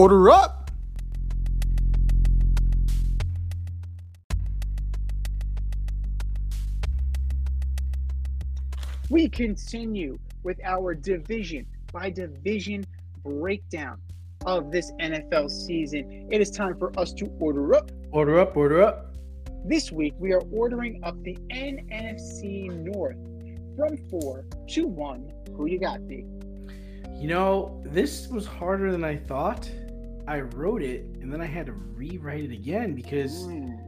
Order up! We continue with our division by division breakdown of this NFL season. It is time for us to order up. Order up, order up. This week, we are ordering up the NFC North from four to one. Who you got, B? You know, this was harder than I thought. I wrote it and then I had to rewrite it again because, Mm.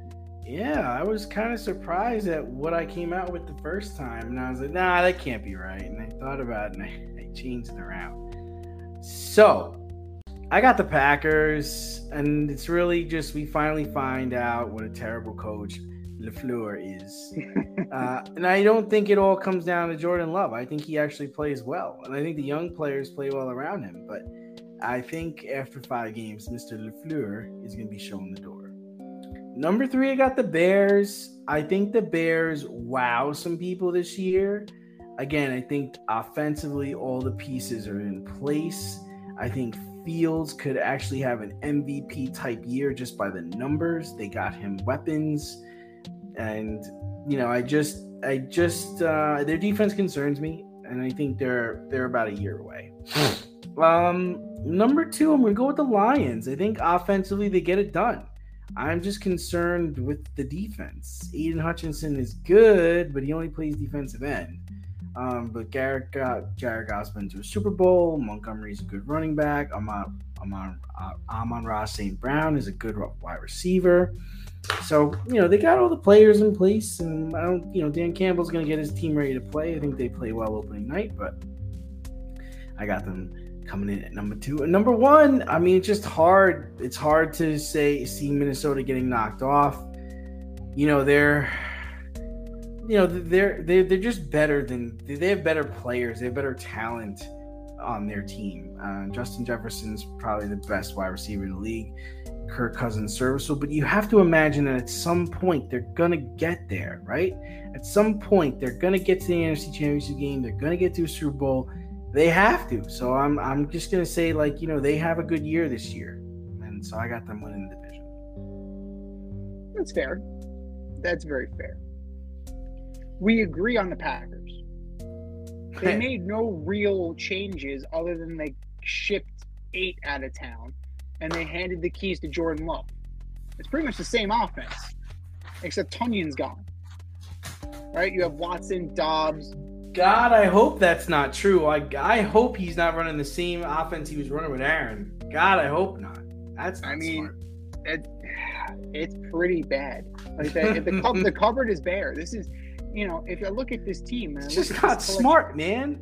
yeah, I was kind of surprised at what I came out with the first time. And I was like, nah, that can't be right. And I thought about it and I, I changed it around. So, I got the Packers, and it's really just we finally find out what a terrible coach LaFleur is. uh, and I don't think it all comes down to Jordan Love. I think he actually plays well, and I think the young players play well around him. But I think after five games, Mr. LaFleur is going to be showing the door. Number three, I got the Bears. I think the Bears wow some people this year. Again, I think offensively, all the pieces are in place. I think Fields could actually have an MVP type year just by the numbers. They got him weapons. And, you know, I just, I just, uh, their defense concerns me. And I think they're, they're about a year away. um, number two, I'm going to go with the Lions. I think offensively they get it done. I'm just concerned with the defense. Aidan Hutchinson is good, but he only plays defensive end. Um, but Garrett got Jared Goff's been to a Super Bowl. Montgomery's a good running back. Amon Amon uh, Amon Ross St. Brown is a good wide receiver. So you know they got all the players in place, and I don't. You know Dan Campbell's going to get his team ready to play. I think they play well opening night, but I got them coming in at number two and number one. I mean, it's just hard. It's hard to say see Minnesota getting knocked off. You know they're you know they're they're they're just better than they have better players. They have better talent on their team. Uh, Justin Jefferson's probably the best wide receiver in the league. Kirk Cousins serviceable, but you have to imagine that at some point they're gonna get there, right? At some point they're gonna get to the NFC Championship game. They're gonna get to a Super Bowl. They have to. So I'm I'm just gonna say like you know they have a good year this year, and so I got them winning the division. That's fair. That's very fair. We agree on the Packers. They made no real changes other than they shipped eight out of town and they handed the keys to Jordan Love. It's pretty much the same offense, except Tonyan's gone. Right? You have Watson, Doubs. God, I hope that's not true. I, I hope he's not running the same offense he was running with Aaron. God, I hope not. That's not I mean, smart. it, it's pretty bad. Like the, the, cup, the cupboard is bare. This is, you know, if I look at this team, it's just not smart, man.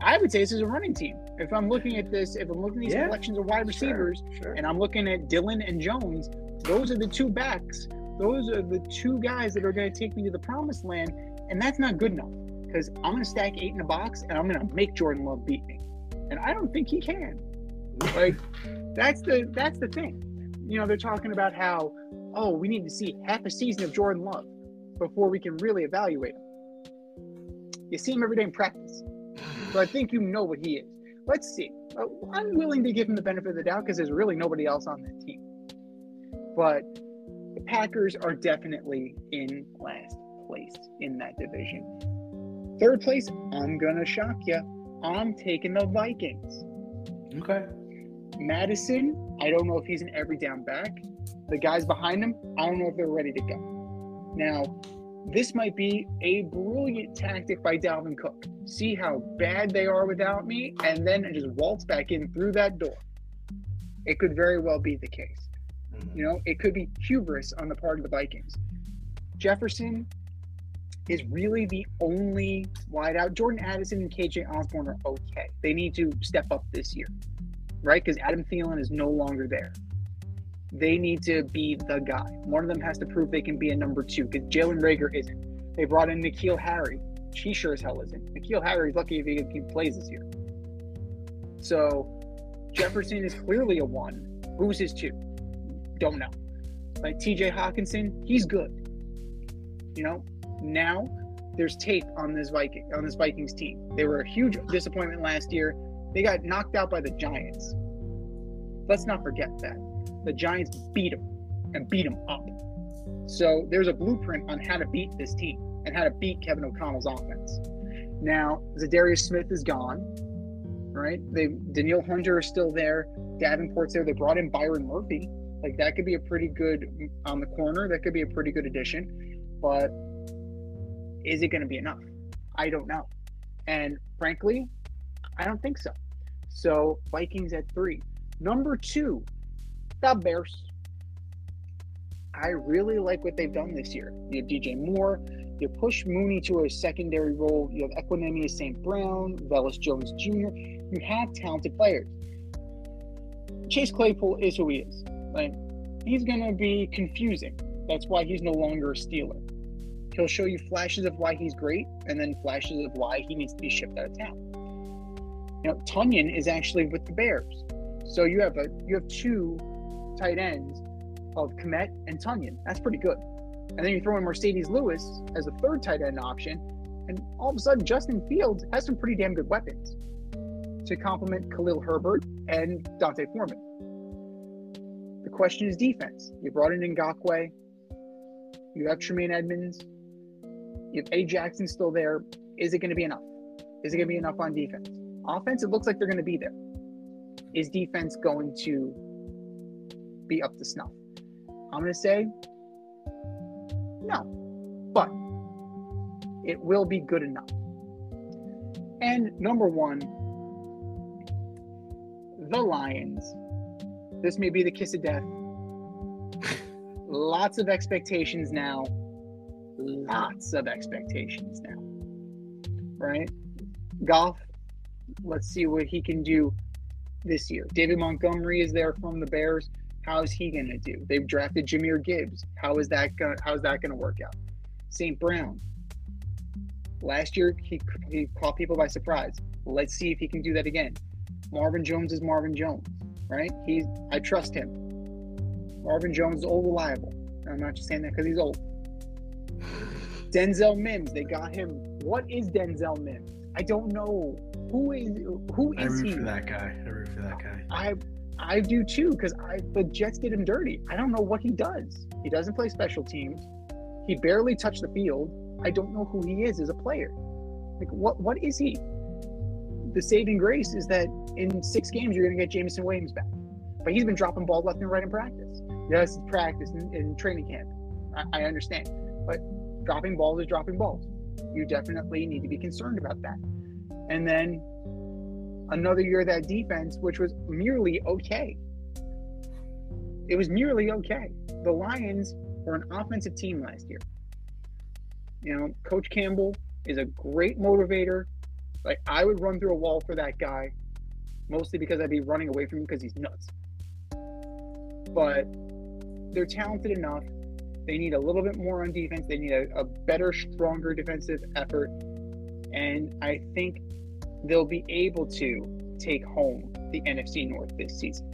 I would say this is a running team. If I'm looking at this, if I'm looking at these Yeah, collections of wide receivers, Sure, sure. and I'm looking at Dillon and Jones, those are the two backs. Those are the two guys that are going to take me to the promised land, and that's not good enough because I'm going to stack eight in a box, and I'm going to make Jordan Love beat me, and I don't think he can. Like that's the that's the thing. You know, they're talking about how oh we need to see half a season of Jordan Love before we can really evaluate him. You see him every day in practice, so I think you know what he is. Let's see. Uh, I'm willing to give him the benefit of the doubt because there's really nobody else on that team. But the Packers are definitely in last place in that division. Third place, I'm gonna shock you. I'm taking the Vikings. Okay. Madison, I don't know if he's an every down back. The guys behind him, I don't know if they're ready to go. Now, this might be a brilliant tactic by Dalvin Cook. See how bad they are without me, and then just waltz back in through that door. It could very well be the case. Mhm. You know, it could be hubris on the part of the Vikings. Jefferson, is really the only wideout. Jordan Addison and KJ Osborne are okay. They need to step up this year, right? Because Adam Thielen is no longer there. They need to be the guy. One of them has to prove they can be a number two because Jalen Reagor isn't. They brought in N'Keal Harry. She sure as hell isn't. N'Keal Harry's lucky if he, he plays this year. So Jefferson is clearly a one. Who's his two? Don't know. Like TJ Hockenson, he's good. You know, now there's tape on this Viking on this Vikings team. They were a huge disappointment last year. They got knocked out by the Giants. Let's not forget that. The Giants beat them and beat them up. So there's a blueprint on how to beat this team and how to beat Kevin O'Connell's offense. Now, Za'Darius Smith is gone, right? They Danielle Hunter is still there. Davenport's there. They brought in Byron Murphy. Like that could be a pretty good on the corner. That could be a pretty good addition. But is it going to be enough? I don't know. And frankly, I don't think so. So Vikings at three. Number two, the Bears. I really like what they've done this year. You have DJ Moore. You push Mooney to a secondary role. You have Equanimeous St. Brown, Velus Jones Jr. You have talented players. Chase Claypool is who he is. Like, he's going to be confusing. That's why he's no longer a Steeler. He'll show you flashes of why he's great and then flashes of why he needs to be shipped out of town. You know, Tonyan is actually with the Bears. So you have a you have two tight ends of Kmet and Tonyan. That's pretty good. And then you throw in Marcedes Lewis as a third tight end option, and all of a sudden Justin Fields has some pretty damn good weapons to complement Khalil Herbert and D'Onta Foreman. The question is defense. You brought in Ngakoue. You have Tremaine Edmunds. You have A. Jackson still there. Is it going to be enough? Is it going to be enough on defense? Offense, it looks like they're going to be there. Is defense going to be up to snuff? I'm going to say no, but it will be good enough. And number one, the Lions. This may be the kiss of death. Lots of expectations now. Lots of expectations now. Right? Goff, let's see what he can do this year. David Montgomery is there from the Bears. How is he going to do? They've drafted Jahmyr Gibbs. How is that going? How is that going to work out? St. Brown. Last year he he caught people by surprise. Let's see if he can do that again. Marvin Jones is Marvin Jones, right? He's I trust him. Marvin Jones is old reliable. I'm not just saying that because he's old. Denzel Mims, they got him. What is Denzel Mims? I don't know. Who is who is I root he? for that guy. I root for that guy. I I do too because I the Jets did him dirty. I don't know what he does. He doesn't play special teams. He barely touched the field. I don't know who he is as a player. Like what what is he? The saving grace is that in six games you're going to get Jameson Williams back, but he's been dropping balls left and right in practice. Yes, it's practice in, in training camp. I, I understand, but dropping balls is dropping balls. You definitely need to be concerned about that. And then another year of that defense, which was merely okay. It was merely okay. The Lions were an offensive team last year. You know, Coach Campbell is a great motivator. Like I would run through a wall for that guy, mostly because I'd be running away from him because he's nuts. But they're talented enough. They need a little bit more on defense. They need a, a better, stronger defensive effort. And I think they'll be able to take home the NFC North this season.